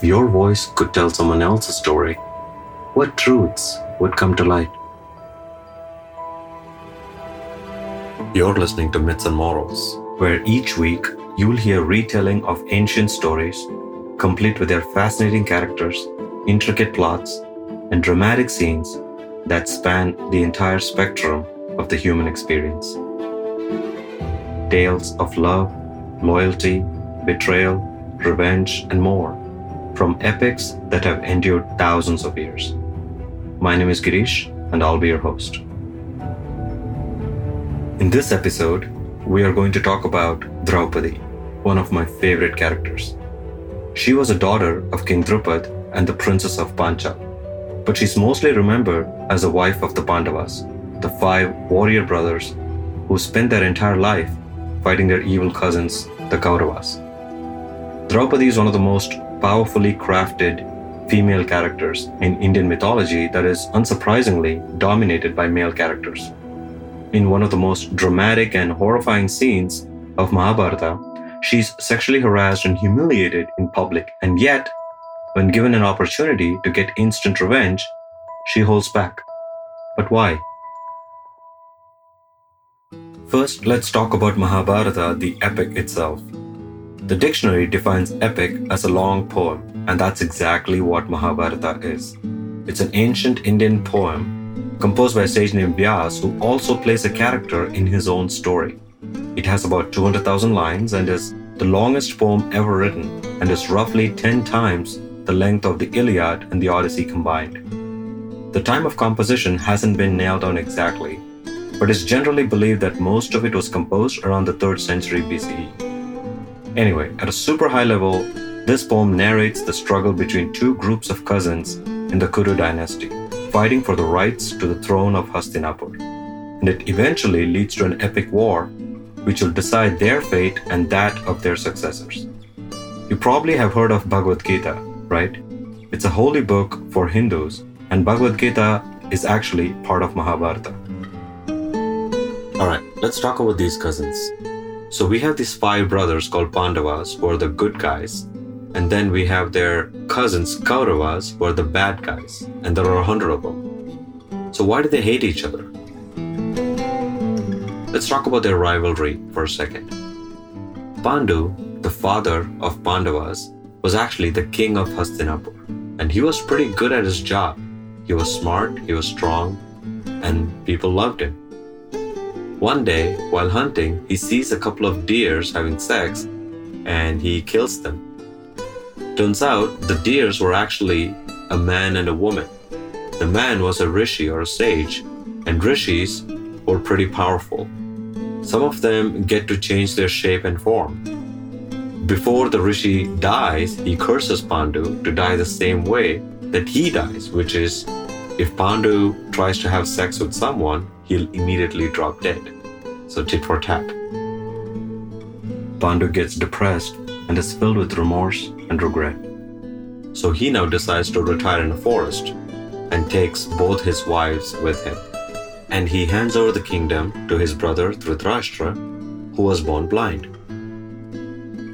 If your voice could tell someone else's story, what truths would come to light? You're listening to Myths and Morals, where each week you'll hear retelling of ancient stories, complete with their fascinating characters, intricate plots, and dramatic scenes that span the entire spectrum of the human experience. Tales of love, loyalty, betrayal, revenge, and more from epics that have endured thousands of years. My name is Girish, and I'll be your host. In this episode, we are going to talk about Draupadi, one of my favorite characters. She was a daughter of King Drupad and the Princess of Panchal, but she's mostly remembered as the wife of the Pandavas, the five warrior brothers who spent their entire life fighting their evil cousins, the Kauravas. Draupadi is one of the most powerfully crafted female characters in Indian mythology that is unsurprisingly dominated by male characters. In one of the most dramatic and horrifying scenes of Mahabharata, she's sexually harassed and humiliated in public, and yet, when given an opportunity to get instant revenge, she holds back. But why? First, let's talk about Mahabharata, the epic itself. The dictionary defines epic as a long poem, and that's exactly what Mahabharata is. It's an ancient Indian poem composed by a sage named Vyas who also plays a character in his own story. It has about 200,000 lines and is the longest poem ever written and is roughly 10 times the length of the Iliad and the Odyssey combined. The time of composition hasn't been nailed down exactly, but it's generally believed that most of it was composed around the 3rd century BCE. Anyway, at a super high level, this poem narrates the struggle between two groups of cousins in the Kuru dynasty, fighting for the rights to the throne of Hastinapur. And it eventually leads to an epic war, which will decide their fate and that of their successors. You probably have heard of Bhagavad Gita, right? It's a holy book for Hindus, and Bhagavad Gita is actually part of Mahabharata. Alright, let's talk about these cousins. So we have these five brothers called Pandavas who are the good guys, and then we have their cousins Kauravas who are the bad guys, and there are a hundred of them. So why do they hate each other? Let's talk about their rivalry for a second. Pandu, the father of Pandavas, was actually the king of Hastinapur, and he was pretty good at his job. He was smart, he was strong, and people loved him. One day, while hunting, he sees a couple of deers having sex and he kills them. Turns out the deers were actually a man and a woman. The man was a rishi or a sage, and rishis were pretty powerful. Some of them get to change their shape and form. Before the rishi dies, he curses Pandu to die the same way that he dies, which is if Pandu tries to have sex with someone, he'll immediately drop dead. So tit for tat. Pandu gets depressed and is filled with remorse and regret. So he now decides to retire in a forest and takes both his wives with him. And he hands over the kingdom to his brother Dhritarashtra, who was born blind.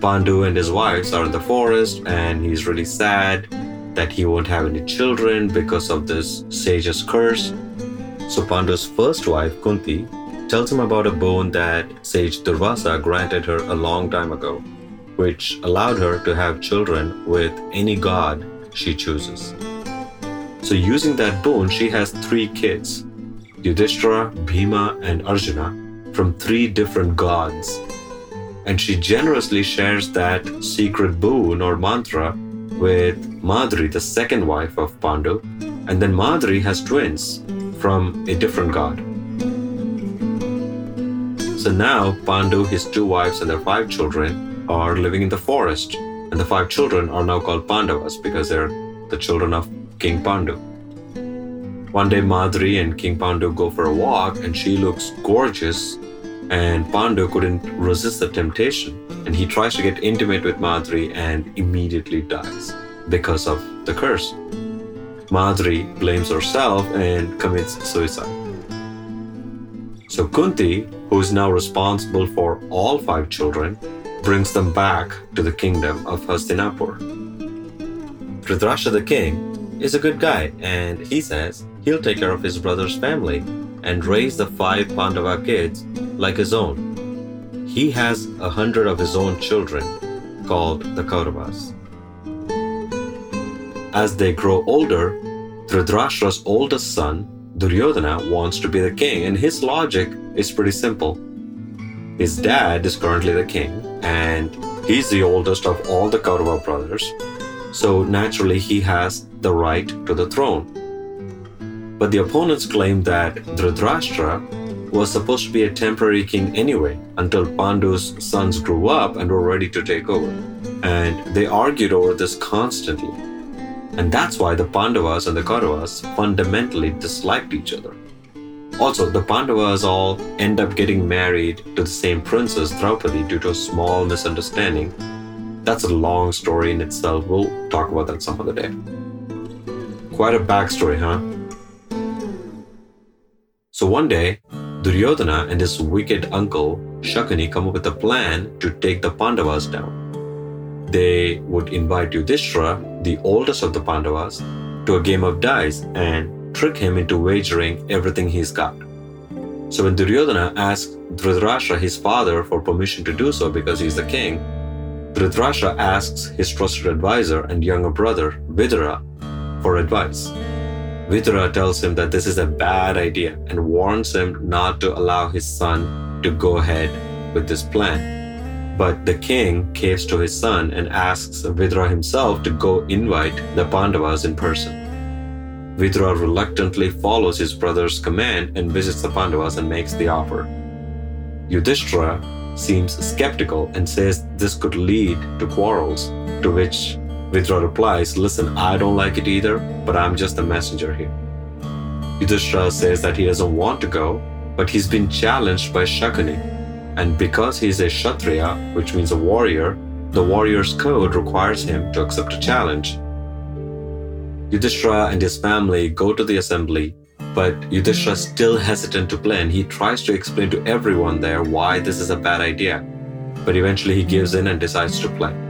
Pandu and his wives are in the forest, and he's really sad that he won't have any children because of this sage's curse. So Pandu's first wife, Kunti, tells him about a boon that sage Durvasa granted her a long time ago, which allowed her to have children with any god she chooses. So, using that boon, she has three kids Yudhishthira, Bhima, and Arjuna from three different gods. And she generously shares that secret boon or mantra with Madri, the second wife of Pandu, and then Madri has twins from a different god. So now Pandu, his two wives, and their five children are living in the forest. And the five children are now called Pandavas because they're the children of King Pandu. One day, Madri and King Pandu go for a walk, and she looks gorgeous. And Pandu couldn't resist the temptation, and he tries to get intimate with Madri and immediately dies because of the curse. Madri blames herself and commits suicide. So Kunti, who is now responsible for all five children, brings them back to the kingdom of Hastinapur. Dhritarashtra the king is a good guy and he says he'll take care of his brother's family and raise the five Pandava kids like his own. He has a hundred of his own children called the Kauravas. As they grow older, Dhritarashtra's oldest son, Duryodhana, wants to be the king, and his logic is pretty simple. His dad is currently the king, and he's the oldest of all the Kaurava brothers, so naturally he has the right to the throne. But the opponents claimed that Dhritarashtra was supposed to be a temporary king anyway, until Pandu's sons grew up and were ready to take over. And they argued over this constantly. And that's why the Pandavas and the Kauravas fundamentally disliked each other. Also, the Pandavas all end up getting married to the same princess, Draupadi, due to a small misunderstanding. That's a long story in itself. We'll talk about that some other day. Quite a backstory, huh? So one day, Duryodhana and his wicked uncle Shakuni come up with a plan to take the Pandavas down. They would invite Yudhishthira, the oldest of the Pandavas, to a game of dice and trick him into wagering everything he's got. So when Duryodhana asks Dhritarashtra, his father, for permission to do so because he's the king, Dhritarashtra asks his trusted advisor and younger brother, Vidura, for advice. Vidura tells him that this is a bad idea and warns him not to allow his son to go ahead with this plan. But the king caves to his son and asks Vidura himself to go invite the Pandavas in person. Vidura reluctantly follows his brother's command and visits the Pandavas and makes the offer. Yudhishthira seems skeptical and says this could lead to quarrels, to which Vidura replies, Listen, I don't like it either, but I'm just a messenger here. Yudhishthira says that he doesn't want to go, but he's been challenged by Shakuni, and because he is a Kshatriya, which means a warrior, the warrior's code requires him to accept a challenge. Yudhishthira and his family go to the assembly, but Yudhishthira is still hesitant to play and he tries to explain to everyone there why this is a bad idea. But eventually he gives in and decides to play.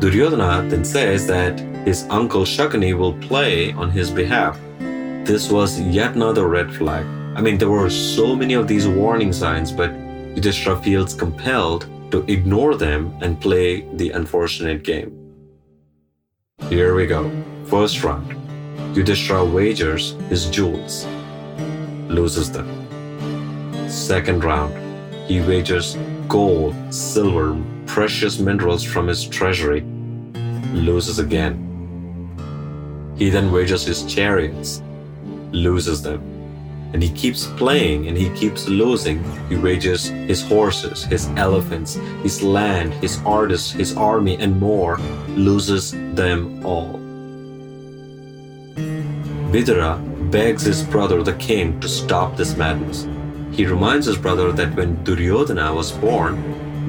Duryodhana then says that his uncle Shakuni will play on his behalf. This was yet another red flag. I mean, there were so many of these warning signs, but Yudhishthira feels compelled to ignore them and play the unfortunate game. Here we go. First round. Yudhishthira wagers his jewels, loses them. Second round, he wagers gold, silver, precious minerals from his treasury, loses again. He then wagers his chariots, loses them and he keeps playing and he keeps losing. He wages his horses, his elephants, his land, his artists, his army, and more, loses them all. Vidura begs his brother, the king, to stop this madness. He reminds his brother that when Duryodhana was born,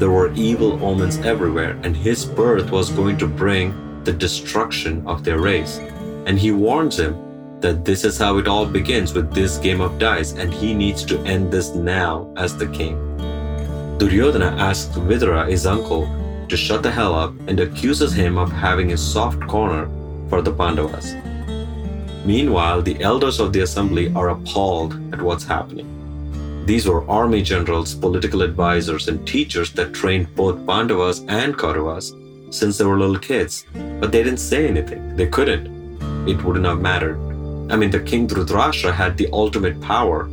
there were evil omens everywhere, and his birth was going to bring the destruction of their race. And he warns him that this is how it all begins with this game of dice, and he needs to end this now as the king. Duryodhana asks Vidura, his uncle, to shut the hell up and accuses him of having a soft corner for the Pandavas. Meanwhile, the elders of the assembly are appalled at what's happening. These were army generals, political advisors, and teachers that trained both Pandavas and Kauravas since they were little kids, but they didn't say anything. They couldn't. It wouldn't have mattered I mean, the king Dhritarashtra had the ultimate power,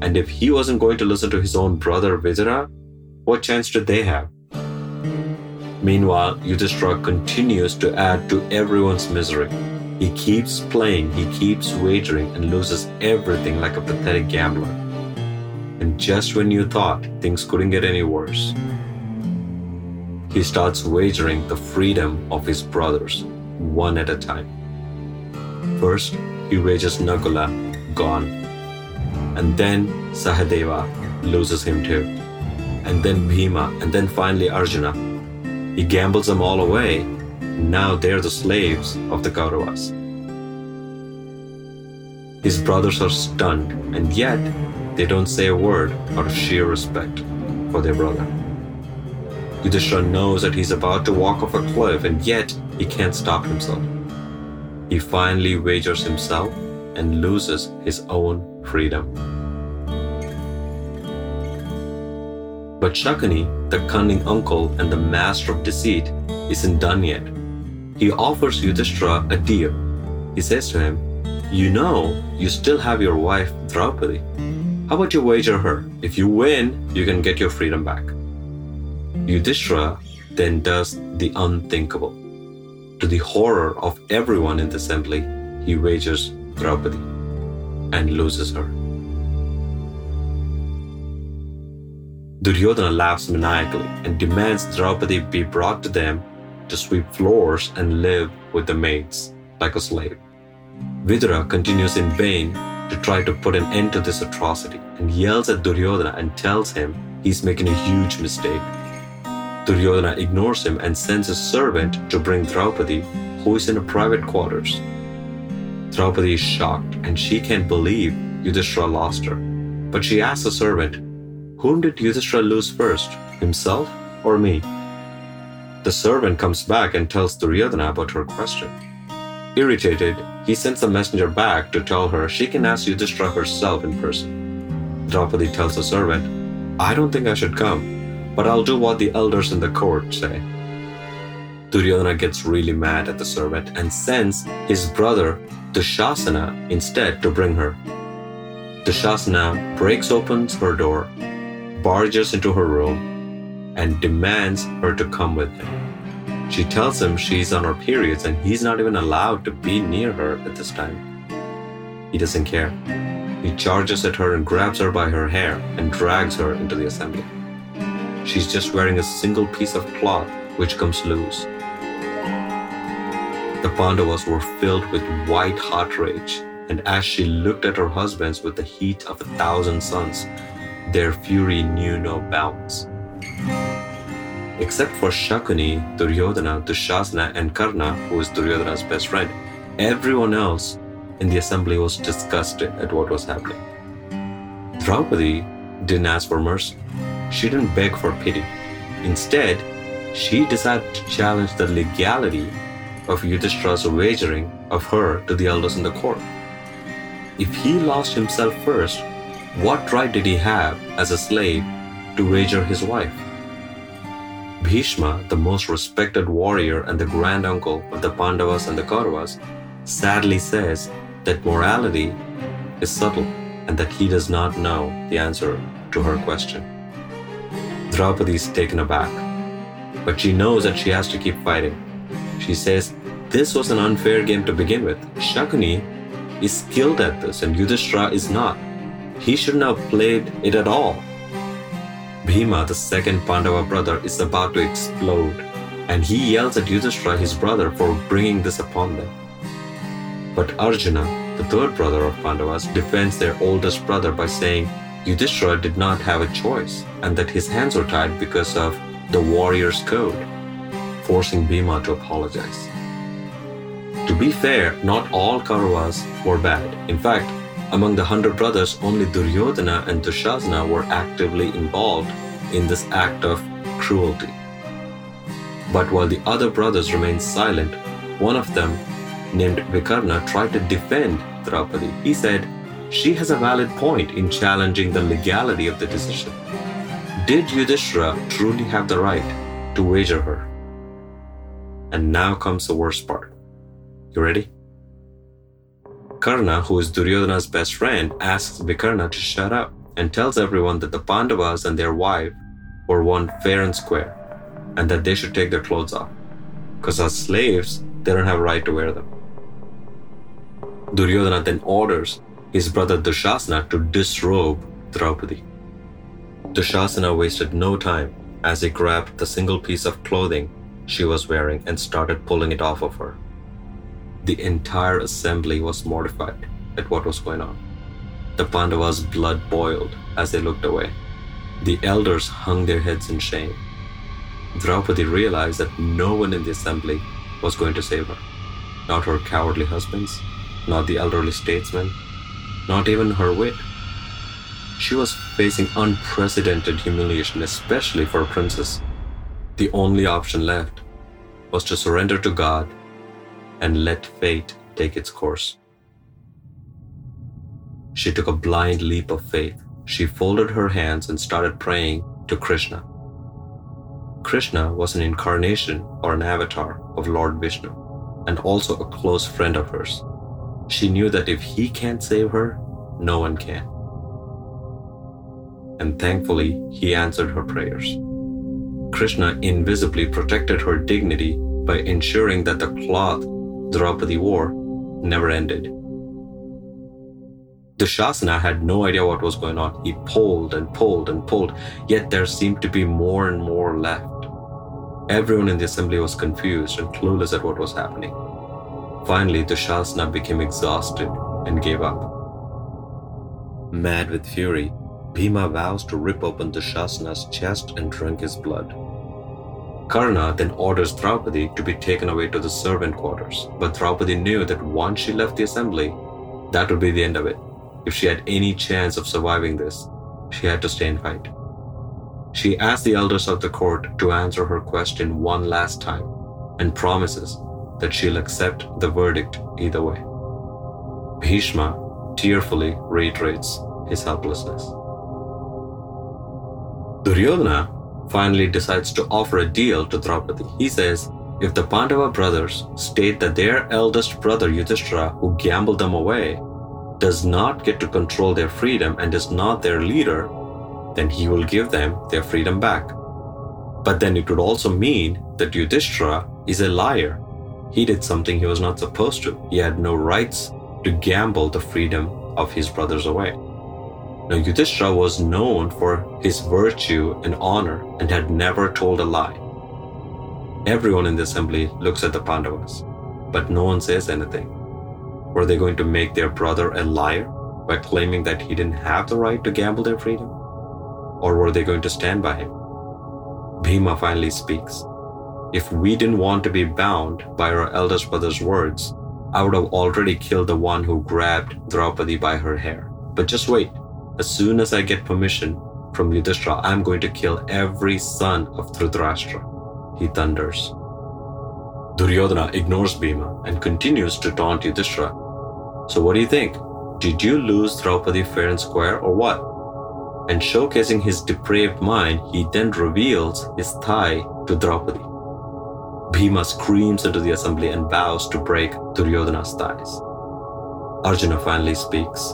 and if he wasn't going to listen to his own brother Vidura, what chance did they have? Meanwhile, Yudhishthira continues to add to everyone's misery. He keeps playing, he keeps wagering, and loses everything like a pathetic gambler. And just when you thought things couldn't get any worse, he starts wagering the freedom of his brothers, one at a time. First, he wages Nakula, gone. And then Sahadeva loses him too. And then Bhima, and then finally Arjuna. He gambles them all away. Now they're the slaves of the Kauravas. His brothers are stunned, and yet they don't say a word out of sheer respect for their brother. Yudhishthira knows that he's about to walk off a cliff, and yet he can't stop himself. he finally wagers himself and loses his own freedom. But Shakuni, the cunning uncle and the master of deceit, isn't done yet. He offers Yudhishthira a deal. He says to him, You know, you still have your wife Draupadi. How about you wager her? If you win, you can get your freedom back. Yudhishthira then does the unthinkable. To the horror of everyone in the assembly, he wagers Draupadi and loses her. Duryodhana laughs maniacally and demands Draupadi be brought to them to sweep floors and live with the maids like a slave. Vidura continues in vain to try to put an end to this atrocity and yells at Duryodhana and tells him he's making a huge mistake. Duryodhana ignores him and sends a servant to bring Draupadi, who is in a private quarters. Draupadi is shocked and she can't believe Yudhishthira lost her. But she asks the servant, Whom did Yudhishthira lose first, himself or me? The servant comes back and tells Duryodhana about her question. Irritated, he sends a messenger back to tell her she can ask Yudhishthira herself in person. Draupadi tells the servant, I don't think I should come, but I'll do what the elders in the court say. Duryodhana gets really mad at the servant and sends his brother Dushasana instead to bring her. Dushasana breaks open her door, barges into her room, and demands her to come with him. She tells him she's on her periods and he's not even allowed to be near her at this time. He doesn't care. He charges at her and grabs her by her hair and drags her into the assembly. She's just wearing a single piece of cloth which comes loose. The Pandavas were filled with white hot rage, and as she looked at her husbands with the heat of a thousand suns, their fury knew no bounds. Except for Shakuni, Duryodhana, Dushasana, and Karna, who is Duryodhana's best friend, everyone else in the assembly was disgusted at what was happening. Draupadi didn't ask for mercy. She didn't beg for pity. Instead, she decided to challenge the legality of Yudhishthira's wagering of her to the elders in the court. If he lost himself first, what right did he have as a slave to wager his wife? Bhishma, the most respected warrior and the grand uncle of the Pandavas and the Kauravas, sadly says that morality is subtle and that he does not know the answer to her question. Draupadi is taken aback, but she knows that she has to keep fighting. She says, This was an unfair game to begin with. Shakuni is skilled at this and Yudhishthira is not. He shouldn't have played it at all. Bhima, the second Pandava brother, is about to explode, and he yells at Yudhishthira, his brother, for bringing this upon them. But Arjuna, the third brother of Pandavas, defends their oldest brother by saying Yudhishthira did not have a choice and that his hands were tied because of the warrior's code, forcing Bhima to apologize. To be fair, not all Kauravas were bad. In fact, among the hundred brothers, only Duryodhana and Dushasana were actively involved in this act of cruelty. But while the other brothers remained silent, one of them, named Vikarna, tried to defend Draupadi. He said, She has a valid point in challenging the legality of the decision. Did Yudhishthira truly have the right to wager her? And now comes the worst part. You ready? Karna, who is Duryodhana's best friend, asks Vikarna to shut up and tells everyone that the Pandavas and their wife were won fair and square and that they should take their clothes off. Because as slaves, they don't have a right to wear them. Duryodhana then orders his brother Dushasana to disrobe Draupadi. Dushasana wasted no time as he grabbed the single piece of clothing she was wearing and started pulling it off of her. The entire assembly was mortified at what was going on. The Pandavas' blood boiled as they looked away. The elders hung their heads in shame. Draupadi realized that no one in the assembly was going to save her. Not her cowardly husbands, not the elderly statesmen, not even her wit. She was facing unprecedented humiliation, especially for a princess. The only option left was to surrender to God and let fate take its course. She took a blind leap of faith. She folded her hands and started praying to Krishna. Krishna was an incarnation or an avatar of Lord Vishnu and also a close friend of hers. She knew that if he can't save her, no one can. And thankfully, he answered her prayers. Krishna invisibly protected her dignity by ensuring that the cloth Draupadi wore never ended. Dushasana had no idea what was going on. He pulled and pulled and pulled, yet there seemed to be more and more left. Everyone in the assembly was confused and clueless at what was happening. Finally, Dushasana became exhausted and gave up. Mad with fury, Bhima vows to rip open Dushasana's chest and drink his blood. Karna then orders Draupadi to be taken away to the servant quarters, but Draupadi knew that once she left the assembly, that would be the end of it. If she had any chance of surviving this, she had to stay and fight. She asks the elders of the court to answer her question one last time and promises that she'll accept the verdict either way. Bhishma tearfully reiterates his helplessness. Duryodhana finally decides to offer a deal to Draupadi. He says, if the Pandava brothers state that their eldest brother Yudhishthira, who gambled them away, does not get to control their freedom and is not their leader, then he will give them their freedom back. But then it would also mean that Yudhishthira is a liar. He did something he was not supposed to. He had no rights to gamble the freedom of his brothers away. Now, Yudhishthira was known for his virtue and honor and had never told a lie. Everyone in the assembly looks at the Pandavas, but no one says anything. Were they going to make their brother a liar by claiming that he didn't have the right to gamble their freedom? Or were they going to stand by him? Bhima finally speaks. If we didn't want to be bound by our eldest brother's words, I would have already killed the one who grabbed Draupadi by her hair. But just wait. As soon as I get permission from Yudhishthira, I'm going to kill every son of Dhritarashtra. He thunders. Duryodhana ignores Bhima and continues to taunt Yudhishthira. So what do you think? Did you lose Draupadi fair and square or what? And showcasing his depraved mind, he then reveals his tie to Draupadi. Bhima screams into the assembly and vows to break Duryodhana's ties. Arjuna finally speaks.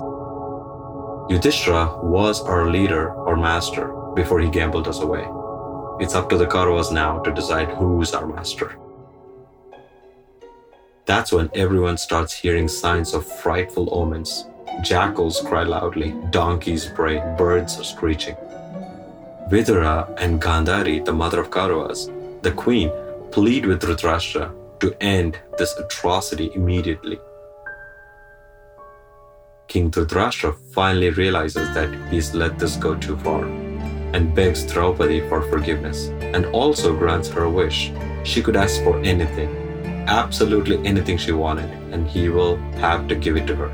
Yudhishthira was our leader or master before he gambled us away. It's up to the Kauravas now to decide who's our master. That's when everyone starts hearing signs of frightful omens. Jackals cry loudly, donkeys bray, birds are screeching. Vidura and Gandhari, the mother of Kauravas, the queen, plead with Dhritarashtra to end this atrocity immediately. King Dhritarashtra finally realizes that he's let this go too far and begs Draupadi for forgiveness and also grants her wish. She could ask for anything, absolutely anything she wanted, and he will have to give it to her.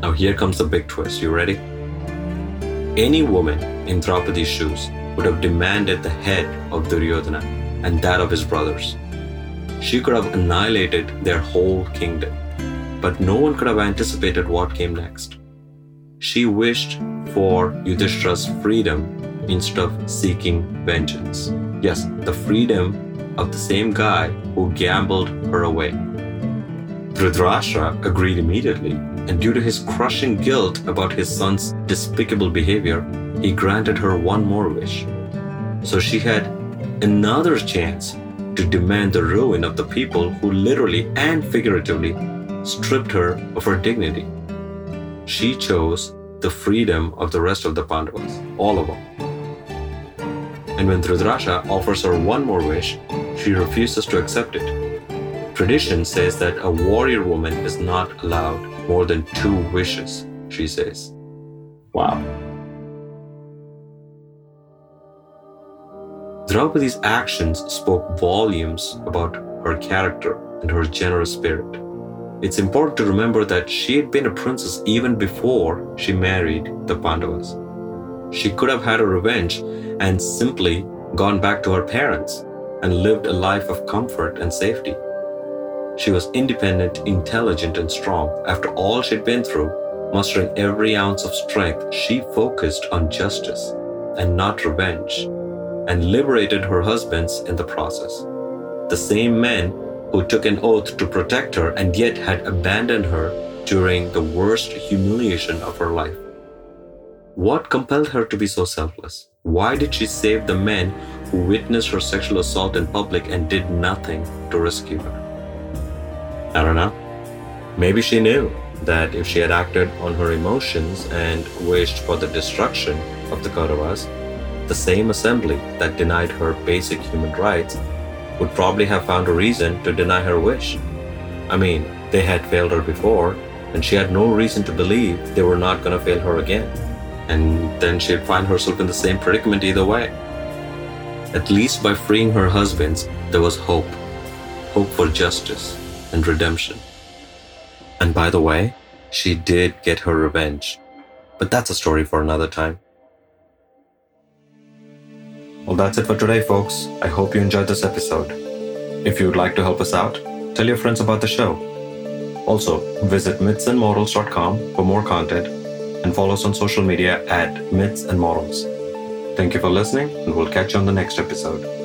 Now, here comes the big twist. You ready? Any woman in Draupadi's shoes would have demanded the head of Duryodhana and that of his brothers. She could have annihilated their whole kingdom, but no one could have anticipated what came next. She wished for Yudhishthira's freedom instead of seeking vengeance. Yes, the freedom of the same guy who gambled her away. Dhritarashtra agreed immediately, and due to his crushing guilt about his son's despicable behavior, he granted her one more wish. So she had another chance to demand the ruin of the people who literally and figuratively stripped her of her dignity. She chose the freedom of the rest of the Pandavas, all of them. And when Dhritarashtra offers her one more wish, she refuses to accept it. Tradition says that a warrior woman is not allowed more than two wishes, she says. Wow. Draupadi's actions spoke volumes about her character and her generous spirit. It's important to remember that she had been a princess even before she married the Pandavas. She could have had a revenge and simply gone back to her parents and lived a life of comfort and safety. She was independent, intelligent, and strong. After all she'd been through, mustering every ounce of strength, she focused on justice and not revenge, and liberated her husbands in the process. The same men who took an oath to protect her and yet had abandoned her during the worst humiliation of her life. What compelled her to be so selfless? Why did she save the men who witnessed her sexual assault in public and did nothing to rescue her? I don't know. Maybe she knew that if she had acted on her emotions and wished for the destruction of the Kauravas, the same assembly that denied her basic human rights would probably have found a reason to deny her wish. I mean, they had failed her before, and she had no reason to believe they were not going to fail her again. And then she'd find herself in the same predicament either way. At least by freeing her husbands, there was hope hope for justice and redemption. And by the way, she did get her revenge. But that's a story for another time. Well, that's it for today, folks. I hope you enjoyed this episode. If you would like to help us out, tell your friends about the show. Also, visit mythsandmorals.com for more content and follow us on social media at Myths and Morals. Thank you for listening, and we'll catch you on the next episode.